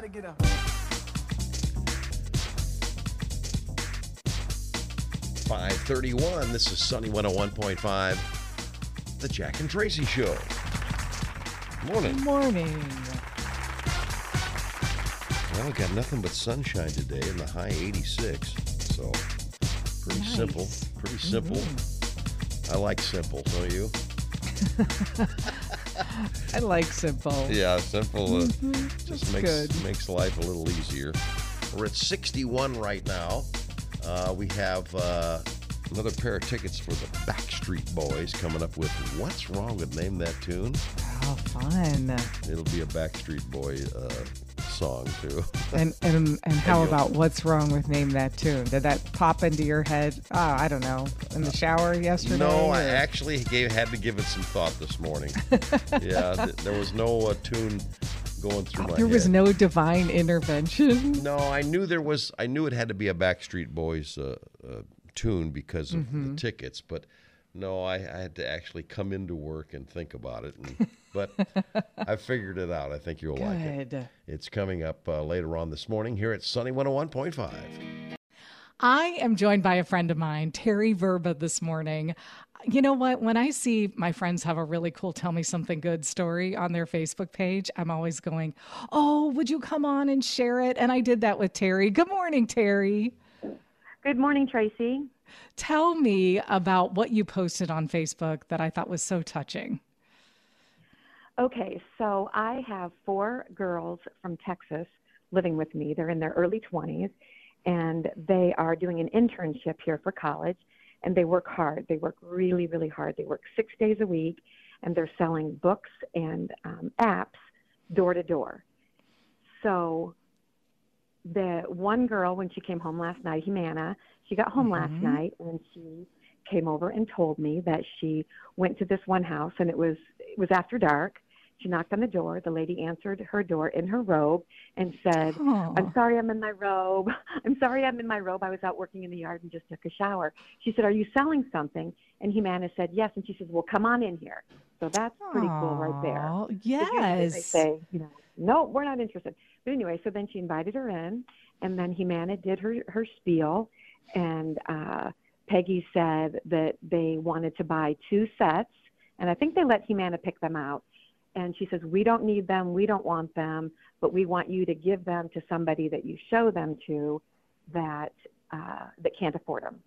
Try to get up. 531. This is Sunny 101.5, The Jack and Tracy Show. Morning. Good morning. Well, we got nothing but sunshine today and the high 86. So, pretty Nice. simple. Pretty simple. Mm-hmm. I like simple, don't you? I like simple. Yeah, simple uh, just makes good. makes life a little easier. We're at 61 right now. Uh, we have uh, another pair of tickets for the Backstreet Boys coming up with What's Wrong with Name That Tune? Oh, fun. It'll be a Backstreet Boy uh, song, too. And and and how about what's wrong with name that tune? Did that pop into your head? Oh, I don't know. In the shower yesterday? No, I actually gave, had to give it some thought this morning. yeah, th- there was no uh, tune going through my head. There was no divine intervention. No, I knew there was. I knew it had to be a Backstreet Boys uh, uh, tune because of Mm-hmm. the tickets, but no, I, I had to actually come into work and think about it. And, but I figured it out. I think you'll like it. It's coming up uh, later on this morning here at Sunny 101.5. I am joined by a friend of mine, Terry Verba, this morning. You know what? When I see my friends have a really cool Tell Me Something Good story on their Facebook page, I'm always going, Oh, would you come on and share it? And I did that with Terry. Good morning, Terry. Good morning, Tracy. Tell me about what you posted on Facebook that I thought was so touching. Okay, so I have four girls from Texas living with me. They're in their early 20s, and they are doing an internship here for college, and they work hard. They work really, really hard. They work six days a week, and they're selling books and um, apps door to door. So the one girl, when she came home last night, Humana, she got home last mm-hmm. night, and she came over and told me that she went to this one house, and it was it was after dark. She knocked on the door. The lady answered her door in her robe and said, Oh. I'm sorry I'm in my robe. I'm sorry I'm in my robe. I was out working in the yard and just took a shower. She said, Are you selling something? And Humana said, Yes. And she says, Well, come on in here. So that's pretty cool right there. Usually They say, you know, no, we're not interested. But anyway, so then she invited her in, and then Humana did her her spiel, and uh, Peggy said that they wanted to buy two sets, and I think they let Humana pick them out. And she says, we don't need them, we don't want them, but we want you to give them to somebody that you show them to that uh, that can't afford them.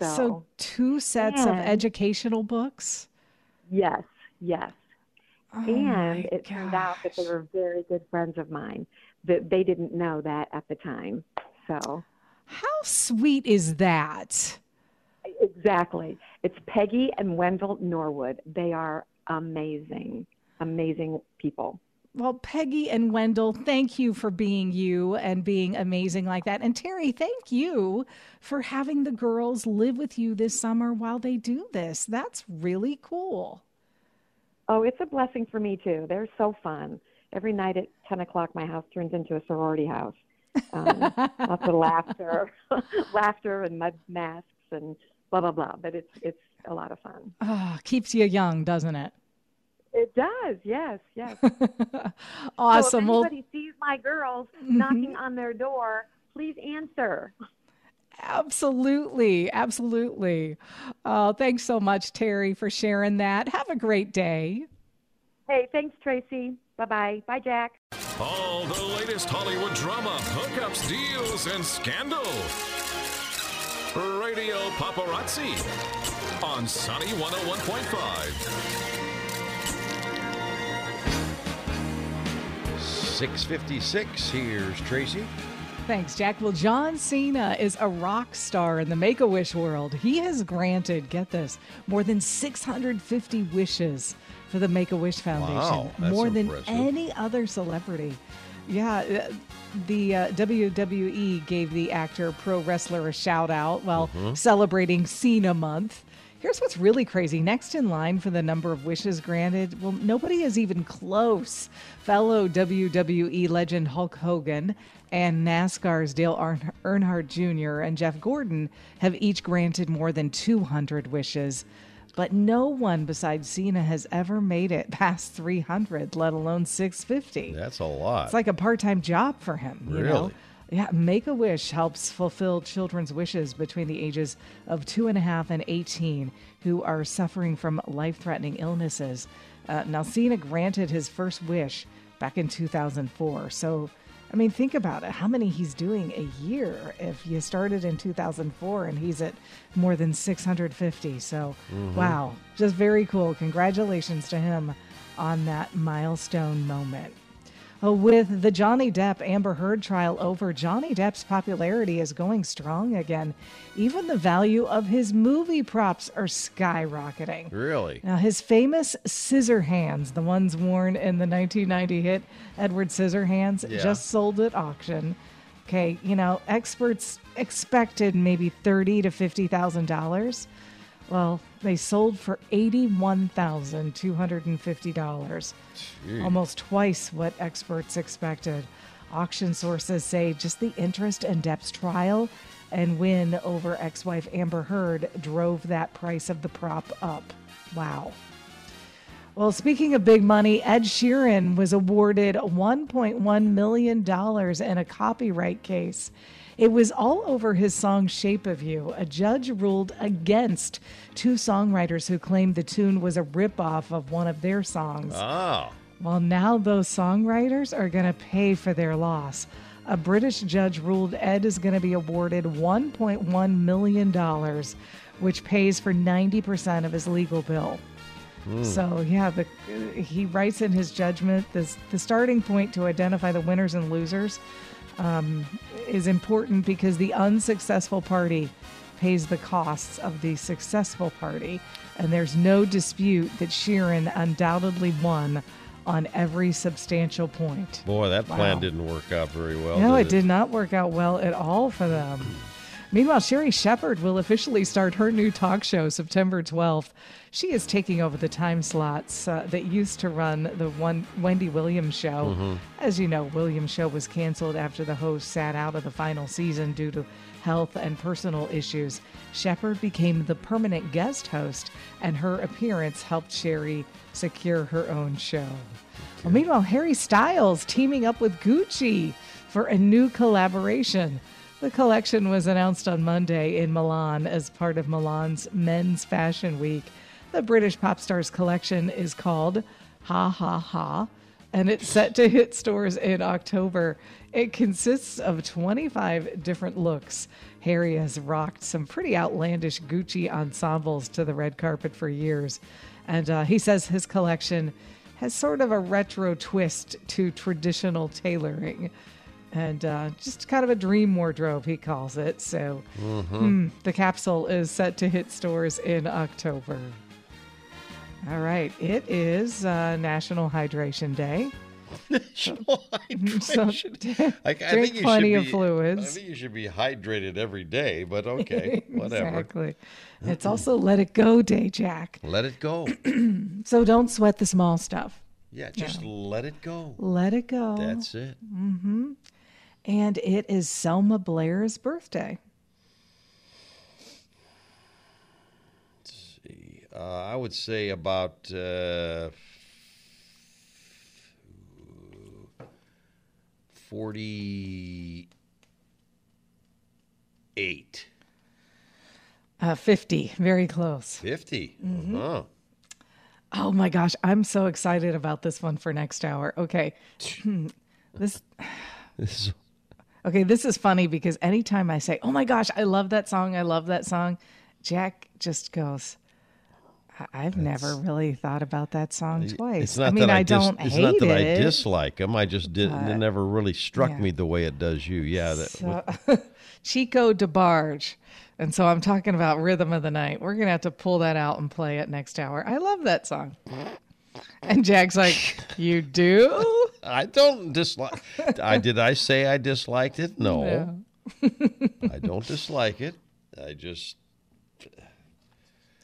So, So, two sets of educational books. Yes, yes. Oh and it turned out that they were very good friends of mine. That they didn't know that at the time. So How sweet is that? exactly, it's Peggy and Wendell Norwood. They are amazing, amazing people. Well, Peggy and Wendell, thank you for being you and being amazing like that. And Terry, thank you for having the girls live with you this summer while they do this. That's really cool. Oh, it's a blessing for me too. They're so fun. Every night at ten o'clock, my house turns into a sorority house. Um, lots of laughter, laughter, and mud masks and blah blah blah. But it's it's a lot of fun. Ah, keeps you young, doesn't it? It does, yes, yes. awesome. So if well, anybody sees my girls mm-hmm. knocking on their door, please answer. absolutely. Absolutely. Oh, thanks so much, Terry, for sharing that. Have a great day. Hey, thanks, Tracy. Bye bye. Bye, Jack. All the latest Hollywood drama, hookups, deals, and scandal. Radio Paparazzi on Sunny 101.5. 656. Here's Tracy. Thanks, Jack. Well, John Cena is a rock star in the Make a Wish world. He has granted, get this, more than 650 wishes for the Make a Wish Foundation. Wow, more impressive. than any other celebrity. Yeah, uh, the uh, WWE gave the actor pro wrestler a shout out while Mm-hmm. celebrating Cena month. Here's what's really crazy. Next in line for the number of wishes granted, well, nobody is even close. Fellow WWE legend Hulk Hogan and NASCAR's Dale Earnhardt Jr. and Jeff Gordon have each granted more than 200 wishes. but no one besides Cena has ever made it past 300, let alone 650. That's a lot. It's like a part-time job for him. You know? Yeah, Make a Wish helps fulfill children's wishes between the ages of two and a half and 18 who are suffering from life threatening illnesses. Uh, now, granted his first wish back in 2004. So, I mean, think about it. How many he's doing a year if you started in 2004 and he's at more than 650. So, wow, just very cool. Congratulations to him on that milestone moment. With the Johnny Depp Amber Heard trial over, Johnny Depp's popularity is going strong again. Even the value of his movie props are skyrocketing. really? Now, his famous scissor hands, the ones worn in the 1990 hit Edward Scissorhands, Yeah. just sold at auction. Okay, you know, experts expected maybe thirty to fifty thousand dollars. Well, they sold for eighty-one thousand two hundred and fifty dollars, almost twice what experts expected. Auction sources say just the interest in Depp's trial and win over ex-wife Amber Heard drove that price of the prop up. Wow. Well, speaking of big money, Ed Sheeran was awarded $1.1 million in a copyright case. It was all over his song Shape of You. A judge ruled against two songwriters who claimed the tune was a ripoff of one of their songs. Oh. Well, now those songwriters are going to pay for their loss. A British judge ruled Ed is going to be awarded $1.1 million, which pays for 90% of his legal bill. Hmm. So, yeah, the, he writes in his judgment this, the starting point to identify the winners and losers um, is important because the unsuccessful party pays the costs of the successful party. And there's no dispute that Sheeran undoubtedly won on every substantial point. Boy, that plan Wow. didn't work out very well. No, did it did not work out well at all for them. Meanwhile, Sherri Shepherd will officially start her new talk show September 12th. She is taking over the time slots uh, that used to run the one Wendy Williams show. As you know, Williams' show was canceled after the host sat out of the final season due to health and personal issues. Shepherd became the permanent guest host, and her appearance helped Sherri secure her own show. Well, meanwhile, Harry Styles teaming up with Gucci for a new collaboration. The collection was announced on Monday in Milan as part of Milan's Men's Fashion Week. The British pop star's collection is called Ha Ha Ha, and it's set to hit stores in October. It consists of 25 different looks. Harry has rocked some pretty outlandish Gucci ensembles to the red carpet for years. And uh, he says his collection has sort of a retro twist to traditional tailoring. And uh, just kind of a dream wardrobe, he calls it. So hmm, the capsule is set to hit stores in October. All right, it is uh, National Hydration Day. National Hydration. I, I drink think plenty of be, fluids. I think you should be hydrated every day, but okay, whatever. exactly. It's also Let It Go Day, Jack. Let it go. So don't sweat the small stuff. Yeah, just let it go. Let it go. That's it. And it is Selma Blair's birthday. Let's Uh, I would say about uh, forty-eight. Uh, 50, very close. 50. Mm-hmm. Uh-huh. Oh my gosh, I'm so excited about this one for next hour. Okay. this This is Okay, this is funny because anytime I say, "Oh my gosh, I love that song. I love that song." Jack just goes, "I- "I've never really thought about that song twice." It's not I mean, that I, I dis- don't it's hate not that it. I dislike them. I just didn't. it never really struck yeah. me the way it does you. Yeah. That, So, Chico DeBarge. And so I'm talking about Rhythm of the Night. We're going to have to pull that out and play it next hour. I love that song. And Jack's like, You do? I don't dislike. I did. I say I disliked it. No, I don't dislike it. I just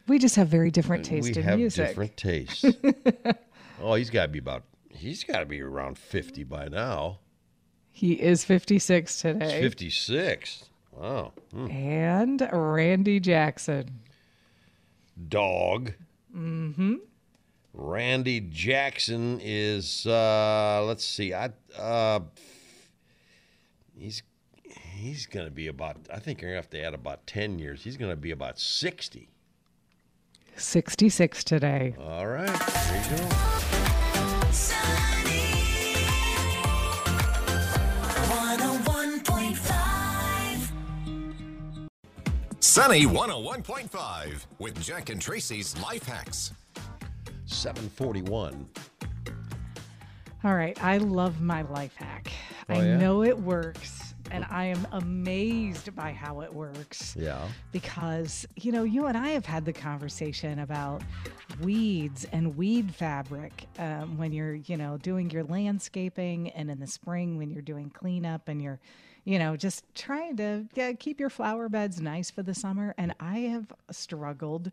We just have very different taste we in have music. different tastes. oh, he's got to be about. He's got to be around fifty by now. He is 56 today. Fifty six. Wow. Hmm. And Randy Jackson. Dog. Mm-hmm. Randy Jackson is uh let's see. I uh he's he's going to be about I think you're going to have to add about 10 years. He's going to be about 60. 66 today. All right. There you go. Sunny 101.5. Sunny 101.5 with Jack and Tracy's Life Hacks. 741. All right, I love my life hack. Oh, I yeah? know it works, and I am amazed by how it works. Yeah. Because, you know, you and I have had the conversation about weeds and weed fabric um, when you're, you know, doing your landscaping and in the spring when you're doing cleanup and you're, you know, just trying to yeah, keep your flower beds nice for the summer. And I have struggled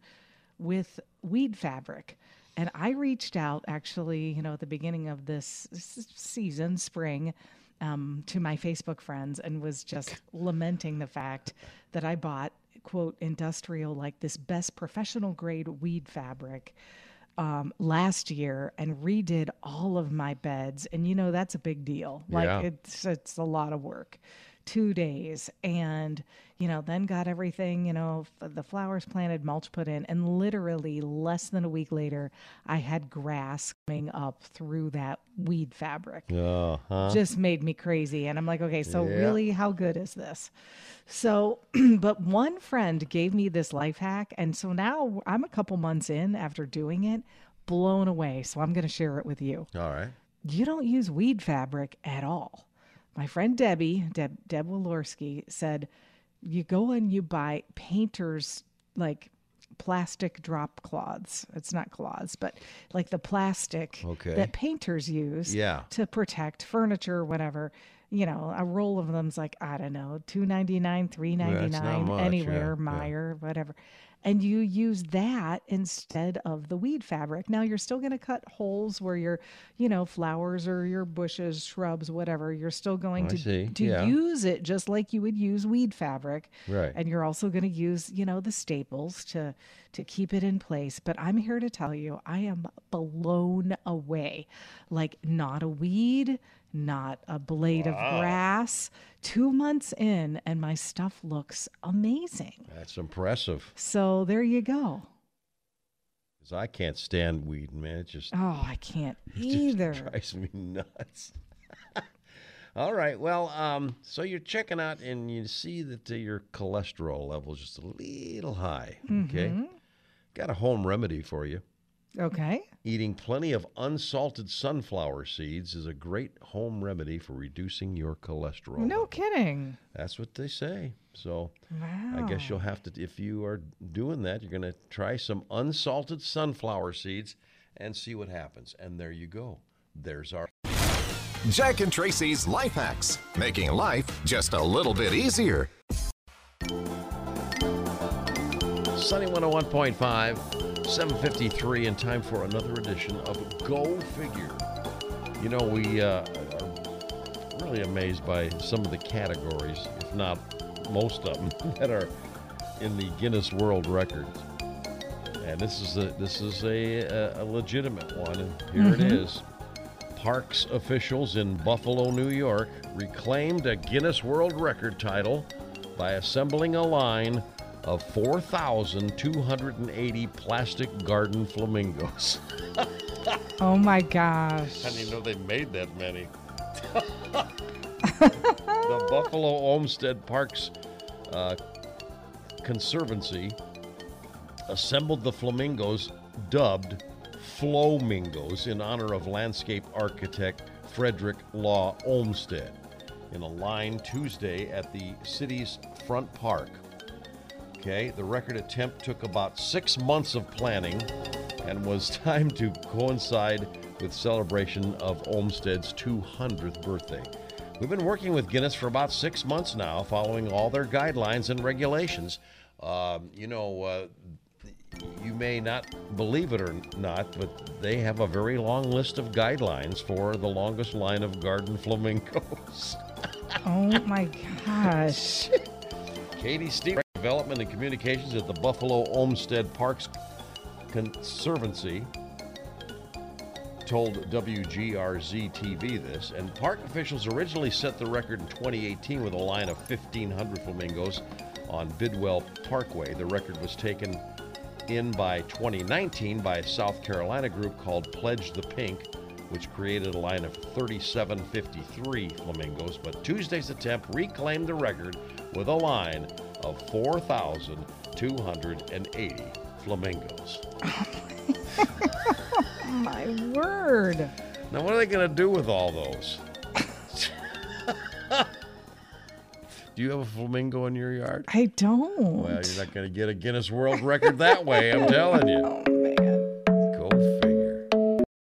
with weed fabric. And I reached out actually, you know, at the beginning of this season, spring, um, to my Facebook friends and was just lamenting the fact that I bought, quote, industrial, like this best professional grade weed fabric um, last year and redid all of my beds. And, you know, that's a big deal. Like, Yeah. it's, it's a lot of work. Two days. And, you know, then got everything, you know, f- the flowers planted, mulch put in. And literally less than a week later, I had grass coming up through that weed fabric Uh huh. just made me crazy. And I'm like, okay, so Yeah. really, how good is this? So, but one friend gave me this life hack. And so now I'm a couple months in after doing it, blown away. So I'm going to share it with you. All right. You don't use weed fabric at all. My friend Debbie, Deb, Deb Walorski, said you go and you buy painters like plastic drop cloths. It's not cloths, but like the plastic Okay. that painters use Yeah. to protect furniture or whatever. You know, a roll of them's like, I don't know, two ninety nine, three ninety nine, much, anywhere, yeah, yeah. Whatever. And you use that instead of the weed fabric. Now you're still going to cut holes where your, you know, flowers or your bushes, shrubs, whatever. You're still going oh, I to to yeah. use it just like you would use weed fabric. Right. And you're also going to use, you know, the staples to to keep it in place. But I'm here to tell you, I am blown away. Like not a weed, not a blade of grass. Two months in, and my stuff looks amazing. That's impressive. So there you go. Because I can't stand weed, man. It just Oh, I can't either. drives me nuts. All right. Well, um, so you're checking out and you see that uh, your cholesterol level is just a little high. Okay. Mm-hmm. Got a home remedy for you. Okay. Eating plenty of unsalted sunflower seeds is a great home remedy for reducing your cholesterol. No level. kidding. That's what they say. So Wow. I guess you'll have to, if you are doing that, you're going to try some unsalted sunflower seeds and see what happens. And there you go. There's our. Jack and Tracy's Life Hacks, making life just a little bit easier. Sunny 101.5, 753, and time for another edition of Go Figure. You know, we uh, are really amazed by some of the categories, if not most of them, that are in the Guinness World Records. And this is a this is a, a, a legitimate one, and here it is. Parks officials in Buffalo, New York, reclaimed a Guinness World Record title by assembling a line of 4,280 plastic garden flamingos. Oh my gosh. I didn't know they made that many. the Buffalo Olmsted Parks uh, Conservancy assembled the flamingos dubbed Flomingos in honor of landscape architect Frederick Law Olmsted in a line Tuesday at the city's front park. Okay, the record attempt took about six months of planning and was timed to coincide with celebration of Olmsted's 200th birthday. We've been working with Guinness for about six months now, following all their guidelines and regulations. Um, you know, uh, you may not believe it or not, but they have a very long list of guidelines for the longest line of garden flamingos. Oh my gosh. Katie Steve, Development and Communications at the Buffalo Olmsted Parks Conservancy told WGRZ TV this, and park officials originally set the record in 2018 with a line of 1,500 flamingos on Bidwell Parkway. The record was taken in by 2019 by a South Carolina group called Pledge the Pink, which created a line of 3753 flamingos. But Tuesday's attempt reclaimed the record with a line of 4,280 flamingos. My word. Now, what are they going to do with all those? do you have a flamingo in your yard? I don't. Well, you're not going to get a Guinness World Record that way, I'm telling you.